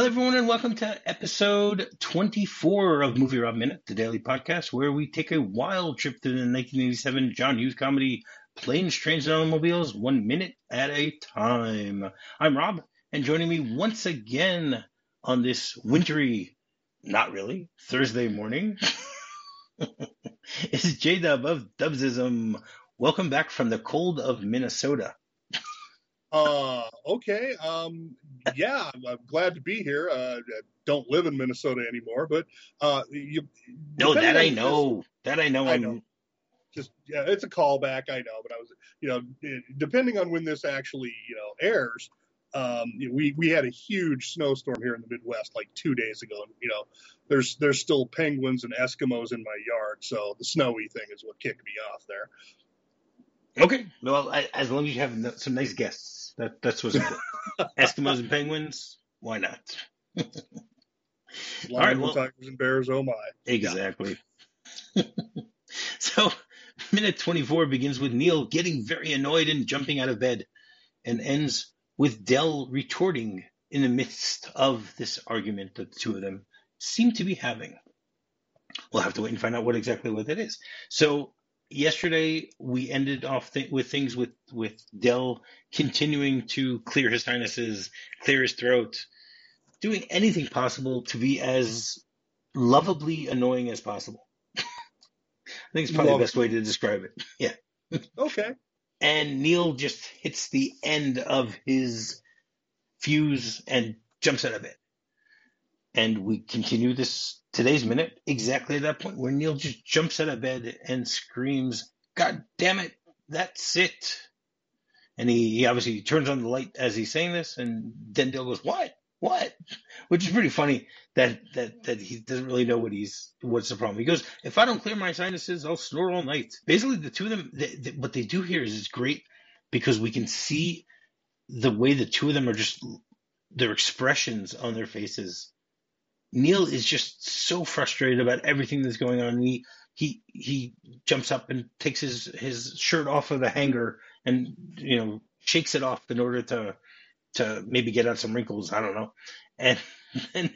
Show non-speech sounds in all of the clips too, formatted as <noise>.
Hello, everyone, and welcome to episode 24 of Movie Rob Minute, the daily podcast where we take a wild trip to the 1987 John Hughes comedy Planes, Trains, and Automobiles, one minute at a time. I'm Rob, and joining me once again on this wintry, not really, Thursday morning <laughs> is J Dub of Dubsism. Welcome back from the cold of Minnesota. Uh, okay. Um, yeah, I'm, I'm glad to be here. Uh, I don't live in Minnesota anymore, but uh, you. No, that I know. That I know. I know. Just yeah, it's a callback. I know, but I was, you know, depending on when this actually, you know, airs. Um, we we had a huge snowstorm here in the Midwest like two days ago, and you know, there's there's still penguins and Eskimos in my yard, so the snowy thing is what kicked me off there. Okay. Well, I, as long as you have some nice guests, that that's what's important. <laughs> Eskimos and penguins. Why not? All right, well- tigers, and bears. Oh my! Exactly. <laughs> so, minute 24 begins with Neal getting very annoyed and jumping out of bed, and ends with Dell retorting in the midst of this argument that the two of them seem to be having. We'll have to wait and find out what exactly what that is. So, yesterday we ended off th- with things with with Dell continuing to clear his sinuses, clear his throat, doing anything possible to be as lovably annoying as possible. <laughs> I think it's probably the best way to describe it. <laughs> Yeah. Okay. And Neal just hits the end of his fuse and jumps out of it. And we continue this today's minute exactly at that point where Neal just jumps out of bed and screams, God damn it, that's it. And he, he obviously turns on the light as he's saying this, and then Dell goes, What? What? Which is pretty funny that, that that he doesn't really know what he's what's the problem. He goes, If I don't clear my sinuses, I'll snore all night. Basically, the two of them, they, they, what they do here is it's great because we can see the way the two of them are just their expressions on their faces. Neal is just so frustrated about everything that's going on. He he he jumps up and takes his his shirt off of the hanger and you know shakes it off in order to to maybe get out some wrinkles. I don't know, and <laughs> then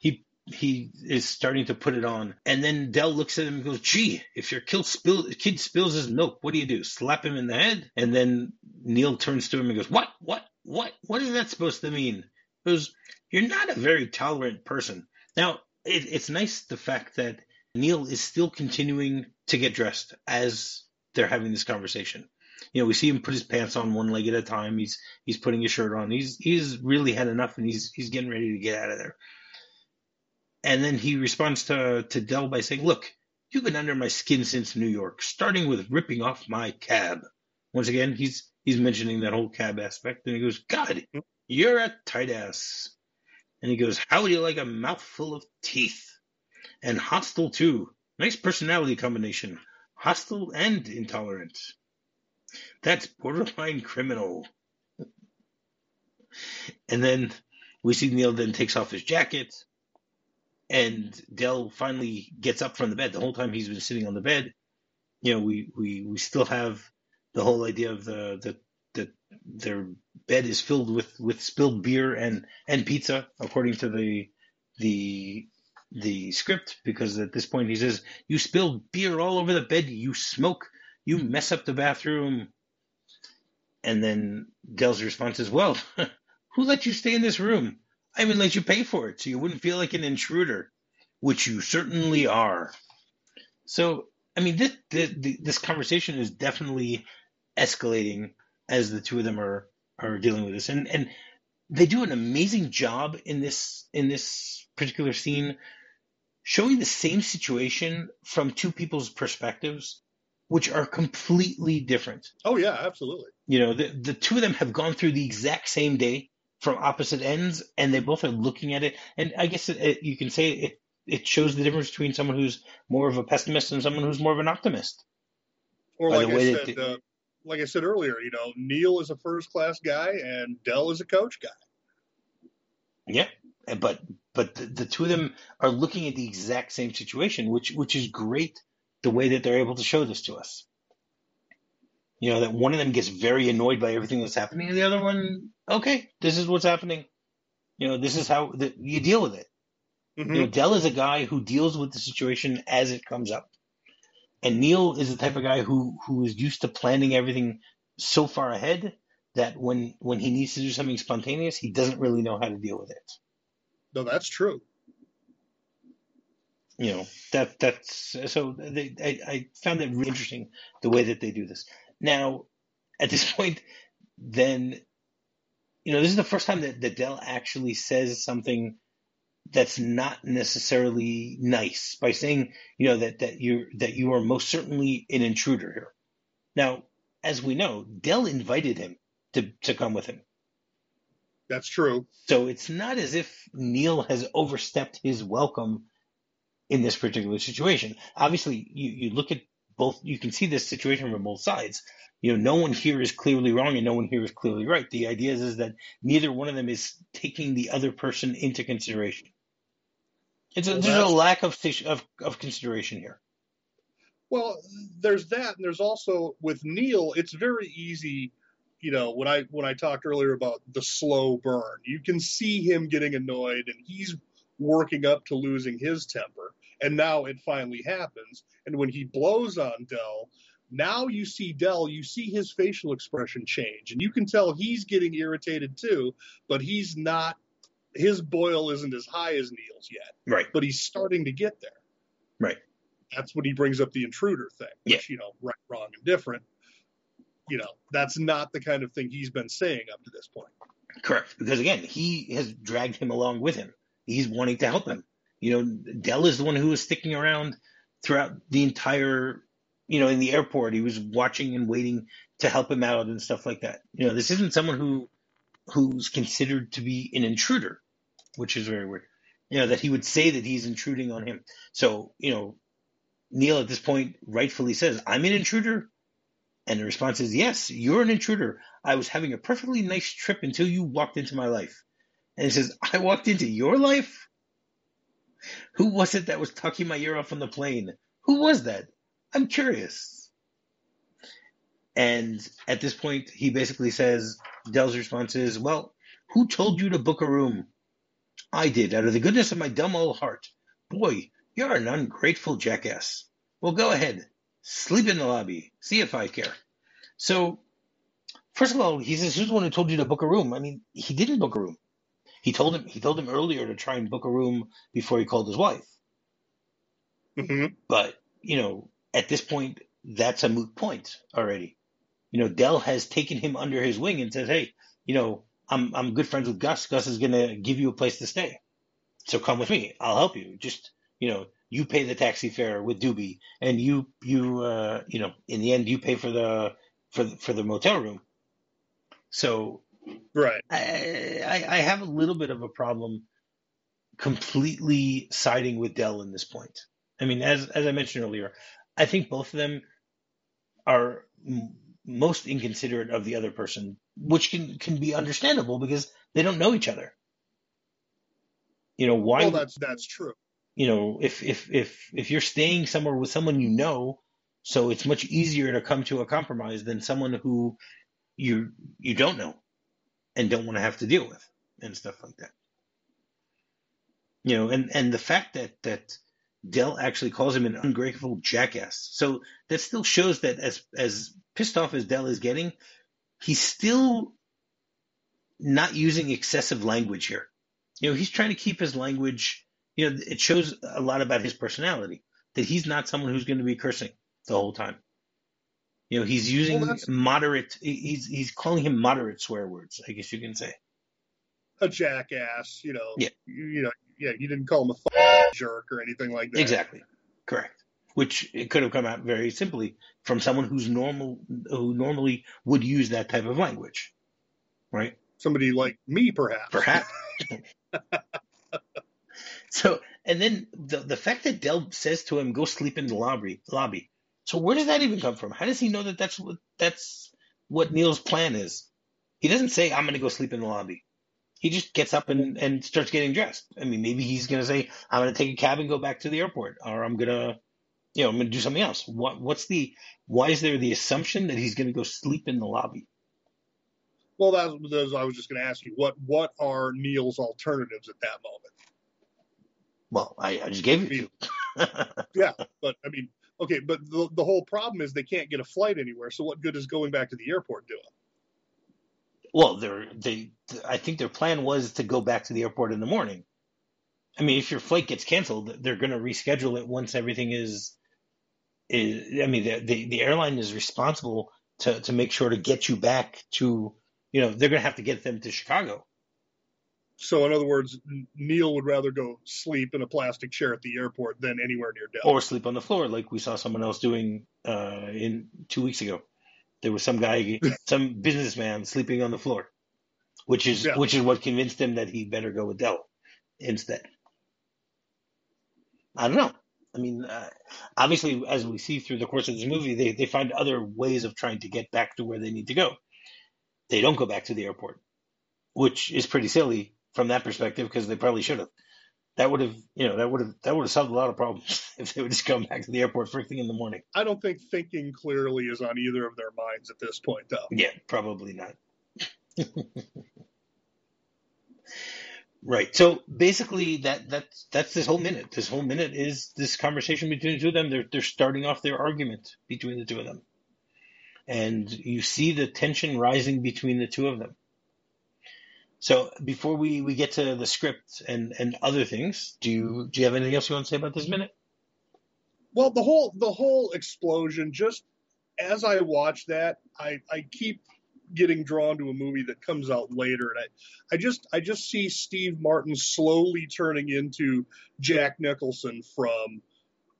he he is starting to put it on, and then Dell looks at him and goes, "Gee, if your kid, spill, kid spills his milk, what do you do? Slap him in the head?" And then Neal turns to him and goes, "What? What? What? What is that supposed to mean?" He goes, "You're not a very tolerant person." Now, it, it's nice the fact that Neal is still continuing to get dressed as they're having this conversation. You know, we see him put his pants on one leg at a time. He's he's putting his shirt on. He's he's really had enough, and he's he's getting ready to get out of there. And then he responds to to Dell by saying, "Look, you've been under my skin since New York, starting with ripping off my cab." Once again, he's he's mentioning that whole cab aspect, and he goes, "God, you're a tight ass." And he goes, How would you like a mouthful of teeth? And hostile, too. Nice personality combination. Hostile and intolerant. That's borderline criminal. and then we see Neal then takes off his jacket. And Dell finally gets up from the bed. The whole time he's been sitting on the bed, you know, we, we, we still have the whole idea of the, the their bed is filled with, with spilled beer and, and pizza, according to the the the script, because at this point he says, You spilled beer all over the bed, you smoke, you mess up the bathroom. And then Dell's response is, Well, <laughs> who let you stay in this room? I even let you pay for it, so you wouldn't feel like an intruder, which you certainly are. So, I mean, this this, this conversation is definitely escalating as the two of them are are dealing with this, and and they do an amazing job in this in this particular scene, showing the same situation from two people's perspectives, which are completely different. Oh yeah, absolutely. You know, the the two of them have gone through the exact same day from opposite ends, and they both are looking at it. And I guess it, it, you can say it it shows the difference between someone who's more of a pessimist and someone who's more of an optimist. Or like the I said, uh, like I said earlier, you know, Neal is a first class guy and Dell is a coach guy. Yeah, but but the, the two of them are looking at the exact same situation, which which is great. The way that they're able to show this to us, you know, that one of them gets very annoyed by everything that's happening, and the other one, okay, this is what's happening. You know, this is how the, you deal with it. hmm You know, Dell is a guy who deals with the situation as it comes up, and Neal is the type of guy who who is used to planning everything so far ahead that when when he needs to do something spontaneous, he doesn't really know how to deal with it. No, that's true. You know that that's so. They, I, I found it really interesting the way that they do this. Now, at this <laughs> point, then you know this is the first time that, that Dell actually says something that's not necessarily nice by saying you know that that you that you are most certainly an intruder here. Now, as we know, Dell invited him to to come with him. That's true. So it's not as if Neal has overstepped his welcome in this particular situation. Obviously, you, you look at both, you can see this situation from both sides. You know, no one here is clearly wrong and no one here is clearly right. The idea is, is that neither one of them is taking the other person into consideration. It's a, there's a lack of, of of consideration here. well. There's that, and there's also with Neal. It's very easy. You know, when I when I talked earlier about the slow burn, you can see him getting annoyed, and he's working up to losing his temper. And now it finally happens. And when he blows on Dell, now you see Dell, you see his facial expression change, and you can tell he's getting irritated too. But he's not. His boil isn't as high as Neal's yet, Right. but he's starting to get there. Right. that's when he brings up the intruder thing, Yeah. you know, right, wrong, and different. You know, that's not the kind of thing he's been saying up to this point. Correct. Because again, he has dragged him along with him. He's wanting to help him. You know, Dell is the one who was sticking around throughout the entire, you know, in the airport. He was watching and waiting to help him out and stuff like that. You know, this isn't someone who who's considered to be an intruder, which is very weird. You know, that he would say that he's intruding on him. So, you know, Neal at this point rightfully says, I'm an intruder. And the response is, Yes, you're an intruder. I was having a perfectly nice trip until you walked into my life. And he says, I walked into your life? Who was it that was talking my ear off on the plane? Who was that? I'm curious. And at this point, he basically says, Dell's response is, Well, who told you to book a room? I did, out of the goodness of my dumb old heart. Boy, you're an ungrateful jackass. Well, go ahead. Sleep in the lobby. See if I care. So, first of all, he says, Who's the one who told you to book a room? I mean, he didn't book a room. He told him he told him earlier to try and book a room before he called his wife. hmm But, you know, at this point, that's a moot point already. You know, Dell has taken him under his wing and says, Hey, you know, I'm I'm good friends with Gus. Gus is gonna give you a place to stay. So come with me. I'll help you. Just you know, you pay the taxi fare with Doobie, and you you uh, you know, in the end, you pay for the for the, for the motel room. So Right. I, I I have a little bit of a problem completely siding with Dell in this point. I mean, as as I mentioned earlier, I think both of them are most inconsiderate of the other person, which can can be understandable because they don't know each other. You know why? Well, that's that's true. you know if if if if you're staying somewhere with someone you know, so it's much easier to come to a compromise than someone who you you don't know and don't want to have to deal with and stuff like that. You know, and and the fact that that Dell actually calls him an ungrateful jackass. So that still shows that as as pissed off as Dell is getting, he's still not using excessive language here. You know, he's trying to keep his language. You know, it shows a lot about his personality that he's not someone who's going to be cursing the whole time. You know, he's using Well, moderate. He's he's calling him moderate swear words. I guess you can say. A jackass, you know. Yeah. You, you know, yeah, you didn't call him a f- jerk or anything like that. Exactly. Correct. Which it could have come out very simply from someone who's normal, who normally would use that type of language, right? Somebody like me, perhaps. Perhaps. <laughs> so, and then the the fact that Dell says to him, "Go sleep in the lobby." Lobby. So where does that even come from? How does he know that that's what that's what Neal's plan is? He doesn't say, "I'm going to go sleep in the lobby." He just gets up and, and starts getting dressed. I mean, maybe he's going to say, "I'm going to take a cab and go back to the airport," or "I'm going to, you know, I'm going to do something else." What what's the why is there the assumption that he's going to go sleep in the lobby? Well, that was I was just going to ask you what what are Neal's alternatives at that moment? Well, I, I just gave it to you. yeah, but I mean, okay, but the the whole problem is they can't get a flight anywhere. So what good is going back to the airport doing? Well, they're, they, I think their plan was to go back to the airport in the morning. I mean, if your flight gets canceled, they're going to reschedule it once everything is, is. I mean, the, the the airline is responsible to to make sure to get you back to, you know, they're going to have to get them to Chicago. So, in other words, Neal would rather go sleep in a plastic chair at the airport than anywhere near Dell. Or sleep on the floor, like we saw someone else doing uh, in two weeks ago. There was some guy, <laughs> some businessman sleeping on the floor, which is Yeah. which is what convinced him that he better go with Dell instead. I don't know. I mean, uh, obviously, as we see through the course of this movie, they, they find other ways of trying to get back to where they need to go. They don't go back to the airport, which is pretty silly from that perspective because they probably should have. That would have, you know, that would have that would have solved a lot of problems <laughs> if they would just come back to the airport first thing in the morning. I don't think thinking clearly is on either of their minds at this point, though. Yeah, probably not. <laughs> Right. So basically, that that's that's this whole minute. This whole minute is this conversation between the two of them. They're they're starting off their argument between the two of them, and you see the tension rising between the two of them. So before we, we get to the script and, and other things, do you do you have anything else you want to say about this minute? Well, the whole the whole explosion. Just as I watch that, I I keep getting drawn to a movie that comes out later, and I I just I just see Steve Martin slowly turning into Jack Nicholson from.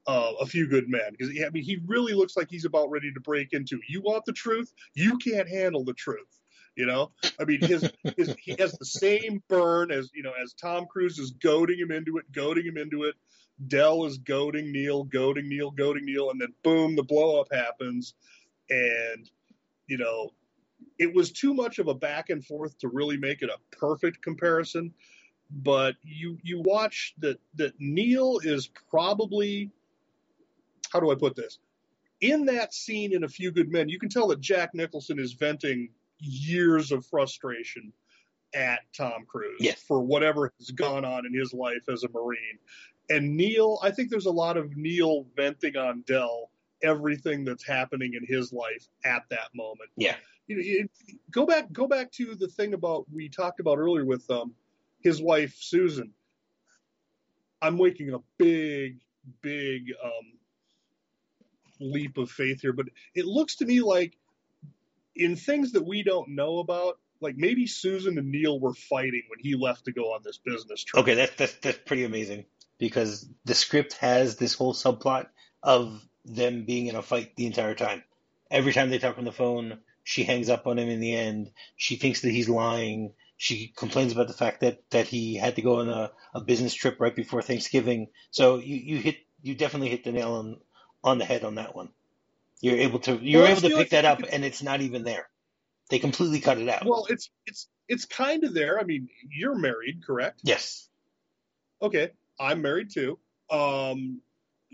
Uh, a few good men because I mean he really looks like he's about ready to break into. You want the truth? You can't handle the truth. You know, I mean, his, his he has the same burn as you know as Tom Cruise is goading him into it, goading him into it. Dell is goading Neal, goading Neal, goading Neal, and then boom, the blow up happens, and you know, it was too much of a back and forth to really make it a perfect comparison. But you you watch that that Neal is probably how do I put this? In that scene in A Few Good Men, you can tell that Jack Nicholson is venting years of frustration at Tom Cruise Yes. for whatever has gone on in his life as a Marine. And Neal, I think there's a lot of Neal venting on Dell everything that's happening in his life at that moment. Yeah. You know, it, go back, go back to the thing about we talked about earlier with um, his wife Susan. I'm making a big, big um, leap of faith here, but it looks to me like in things that we don't know about, like maybe Susan and Neal were fighting when he left to go on this business trip. Okay, that's that's that's pretty amazing because the script has this whole subplot of them being in a fight the entire time. Every time they talk on the phone, she hangs up on him in the end. She thinks that he's lying. She complains about the fact that, that he had to go on a, a business trip right before Thanksgiving. So you, you hit you definitely hit the nail on on the head on that one. You're able to you're Well, able to pick that up and it's not even there. They completely cut it out. Well, it's it's it's kind of there. I mean, you're married, correct? yes. Okay, I'm married too. Um,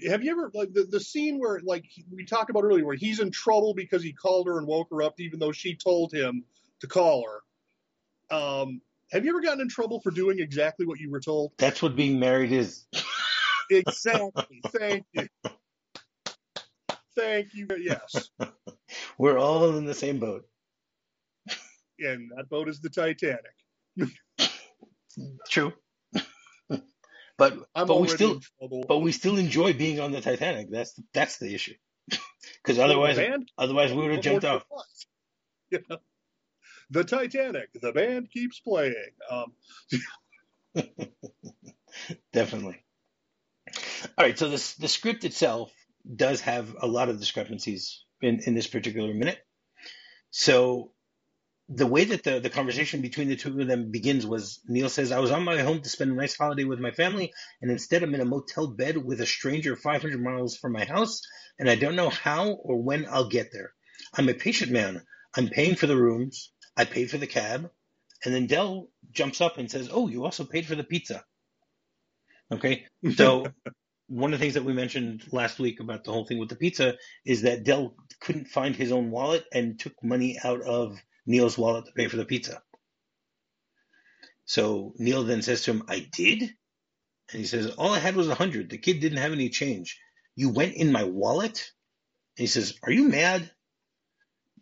have you ever like the, the scene where like we talked about earlier, where he's in trouble because he called her and woke her up, even though she told him to call her? Um, have you ever gotten in trouble for doing exactly what you were told? That's what being married is. <laughs> Exactly. Thank you. Thank you. Yes. <laughs> We're all in the same boat. And that boat is the Titanic. <laughs> True. <laughs> but I'm but we still but we still enjoy being on the Titanic. That's that's the issue. Because otherwise band- otherwise we would have jumped off. Know? The Titanic. The band keeps playing. Um, Definitely. All right, so this the script itself does have a lot of discrepancies in, in this particular minute. So the way that the, the conversation between the two of them begins was Neal says, I was on my way home to spend a nice holiday with my family, and instead I'm in a motel bed with a stranger 500 miles from my house, and I don't know how or when I'll get there. I'm a patient man. I'm paying for the rooms. I paid for the cab. And then Dell jumps up and says, Oh, you also paid for the pizza. Okay. So <laughs> one of the things that we mentioned last week about the whole thing with the pizza is that Dell couldn't find his own wallet and took money out of Neal's wallet to pay for the pizza. So Neal then says to him, I did? And he says, All I had was a hundred. The kid didn't have any change. You went in my wallet? And he says, Are you mad?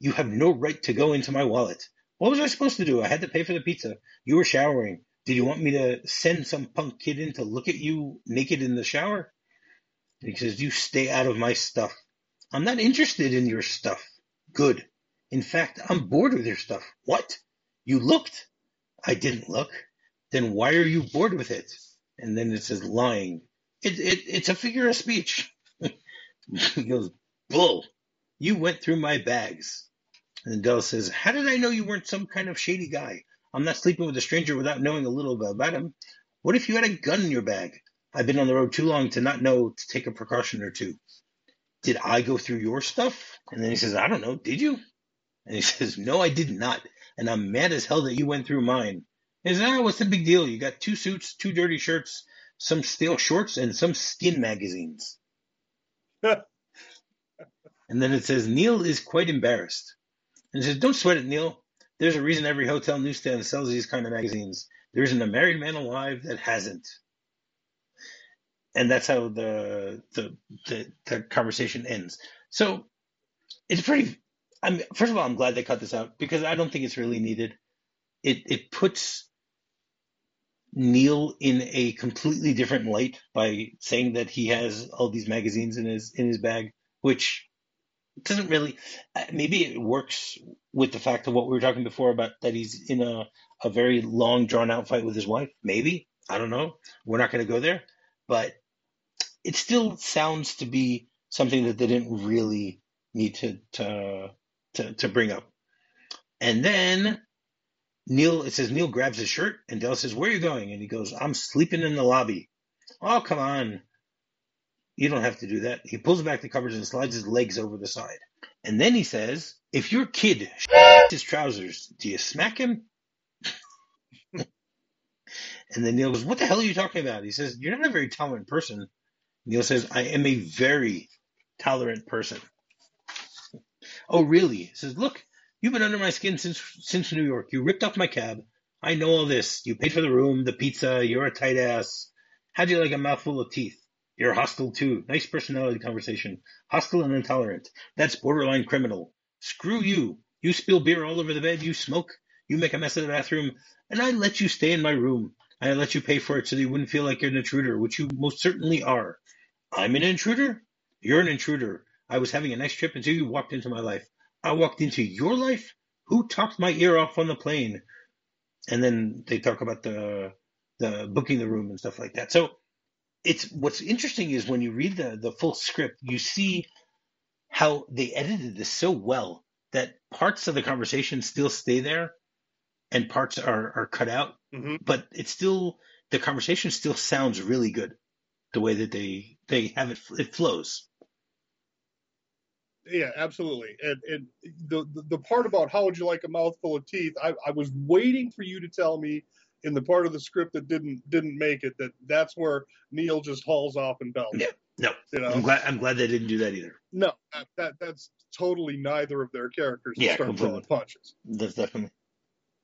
You have no right to go into my wallet. What was I supposed to do? I had to pay for the pizza. You were showering. Did you want me to send some punk kid in to look at you naked in the shower? And he says, You stay out of my stuff. I'm not interested in your stuff. Good. In fact, I'm bored with your stuff. What? You looked? I didn't look. Then why are you bored with it? And then it says lying. It, it, it's a figure of speech. <laughs> he goes, Bull, you went through my bags. And then Dell says, How did I know you weren't some kind of shady guy? I'm not sleeping with a stranger without knowing a little about him. What if you had a gun in your bag? I've been on the road too long to not know to take a precaution or two. Did I go through your stuff? And then he says, I don't know. Did you? And he <laughs> says, No, I did not. And I'm mad as hell that you went through mine. He says, Ah, what's the big deal? You got two suits, two dirty shirts, some stale shorts, and some skin magazines. <laughs> and then it says, Neal is quite embarrassed. And he says, Don't sweat it, Neal. There's a reason every hotel newsstand sells these kind of magazines. There isn't a married man alive that hasn't. And that's how the the the, the conversation ends. So it's pretty. I'm first of all, I'm glad they cut this out because I don't think it's really needed. It it puts Neal in a completely different light by saying that he has all these magazines in his in his bag, which doesn't really uh, maybe it works with the fact of what we were talking before about that he's in a, a very long drawn out fight with his wife maybe i don't know we're not going to go there but it still sounds to be something that they didn't really need to to to, to bring up and then neal it says neal grabs his shirt and dell says where are you going and he goes i'm sleeping in the lobby oh come on you don't have to do that. He pulls back the covers and slides his legs over the side. And then he says, If your kid his trousers, do you smack him? <laughs> and then Neal goes, What the hell are you talking about? He says, You're not a very tolerant person. Neal says, I am a very tolerant person. oh, really? He says, Look, you've been under my skin since since New York. You ripped off my cab. I know all this. You paid for the room, the pizza, you're a tight ass. How'd you like a mouthful of teeth? You're hostile too. Nice personality conversation. Hostile and intolerant. That's borderline criminal. Screw you. You spill beer all over the bed. You smoke. You make a mess of the bathroom. And I let you stay in my room. I let you pay for it so that you wouldn't feel like you're an intruder, which you most certainly are. I'm an intruder? You're an intruder. I was having a nice trip until you walked into my life. I walked into your life? Who talked my ear off on the plane? And then they talk about the the booking the room and stuff like that. So it's what's interesting is when you read the the full script, you see how they edited this so well that parts of the conversation still stay there and parts are are cut out, Mhm. but it's still the conversation still sounds really good the way that they they have it it flows. Yeah, absolutely. And and the, the part about how would you like a mouthful of teeth, I, I was waiting for you to tell me in the part of the script that didn't didn't make it that that's where Neal just hauls off and belts. Yeah. No, You I'm glad I'm glad they didn't do that either. no, that, that that's totally neither of their characters Yeah, start completely. throwing punches. That's definitely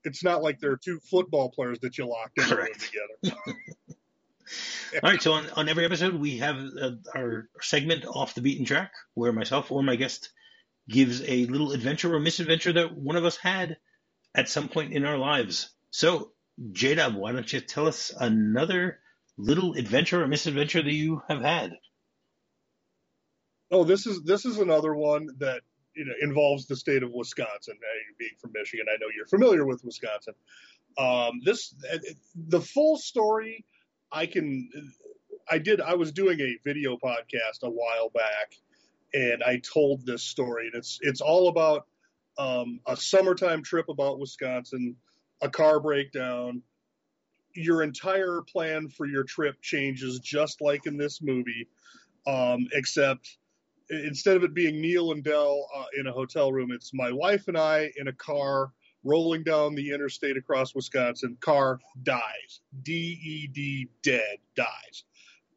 It's not like they're two football players that you locked in the room Correct. together. <laughs> All right, so on, on every episode, we have uh, our segment off the beaten track where myself or my guest gives a little adventure or misadventure that one of us had at some point in our lives. So, J-Dub, why don't you tell us another little adventure or misadventure that you have had? Oh, this is this is another one that you know involves the state of Wisconsin. Being from Michigan, I know you're familiar with Wisconsin. Um, this uh, the full story. I can. I did. I was doing a video podcast a while back, and I told this story. And it's it's all about um, a summertime trip about Wisconsin, a car breakdown. Your entire plan for your trip changes, just like in this movie, um, except instead of it being Neal and Dell uh, in a hotel room, it's my wife and I in a car rolling down the interstate across Wisconsin. Car dies. D E D dead dies.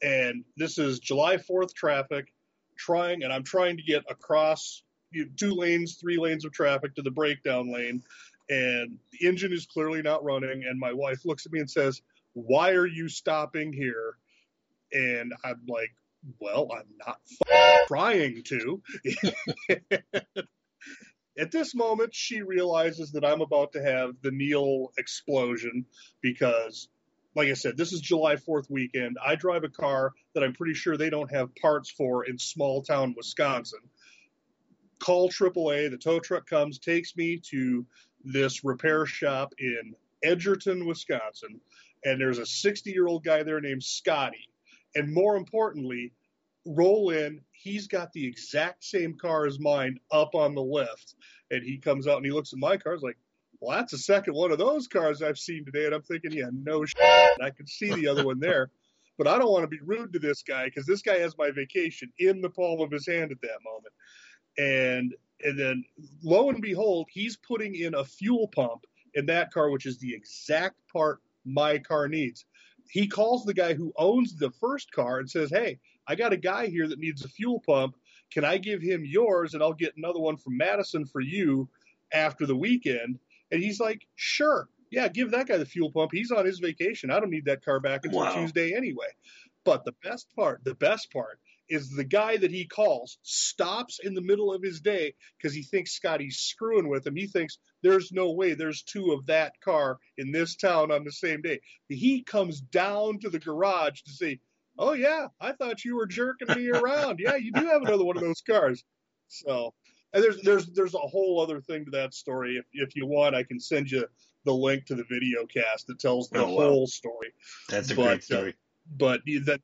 And this is July 4th traffic. Trying, and I'm trying to get across you know, two lanes, three lanes of traffic to the breakdown lane. and the engine is clearly not running. And my wife looks at me and says, "Why are you stopping here?" And I'm like, "Well, I'm not trying to." <laughs> At this moment, she realizes that I'm about to have the Neal explosion because, like I said, this is July 4th weekend. I drive a car that I'm pretty sure they don't have parts for in small town Wisconsin. Call AAA, the tow truck comes, takes me to this repair shop in Edgerton, Wisconsin, and there's a 60 year old guy there named Scotty. And more importantly, roll in, he's got the exact same car as mine up on the lift. And he comes out and he looks at my car. He's like, well, that's the second one of those cars I've seen today. And I'm thinking, yeah, no shit. I can see the other one there. But I don't want to be rude to this guy because this guy has my vacation in the palm of his hand at that moment. And and then lo and behold, he's putting in a fuel pump in that car, which is the exact part my car needs. He calls the guy who owns the first car and says, Hey, I got a guy here that needs a fuel pump. Can I give him yours and I'll get another one from Madison for you after the weekend? And he's like, Sure. Yeah, give that guy the fuel pump. He's on his vacation. I don't need that car back until Wow. Tuesday anyway. But the best part, the best part is the guy that he calls stops in the middle of his day because he thinks Scotty's screwing with him. He thinks there's no way there's two of that car in this town on the same day. He comes down to the garage to say, Oh yeah, I thought you were jerking me around. Yeah, you do have another one of those cars. So and there's there's there's a whole other thing to that story. If if you want, I can send you the link to the video cast that tells the Oh, wow. whole story That's a But, great uh, story. but that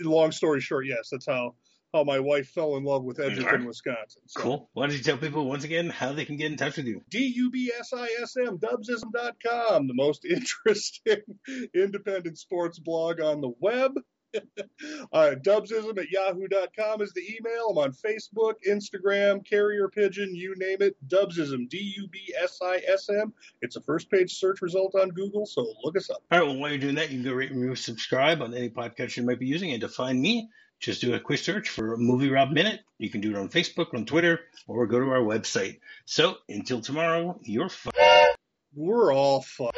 long story short, yes, that's how how my wife fell in love with Edgerton, Alright. Wisconsin. So, Cool. Why don't you tell people once again how they can get in touch with you? D-U-B-S-I-S-M, dubsism.com, the most <laughs> interesting independent sports blog on the web. <laughs> uh, dubsism at yahoo.com is the email. I'm on Facebook, Instagram, Carrier Pigeon, you name it. Dubsism, D-U-B-S-I-S-M. It's a first page search result on Google, so look us up. All right. Well, while you're doing that, you can go rate, review, subscribe on any podcast you might be using. And to find me, just do a quick search for Movie Rob Minute. You can do it on Facebook, on Twitter, or go to our website. So until tomorrow, you're fine. We're all fun.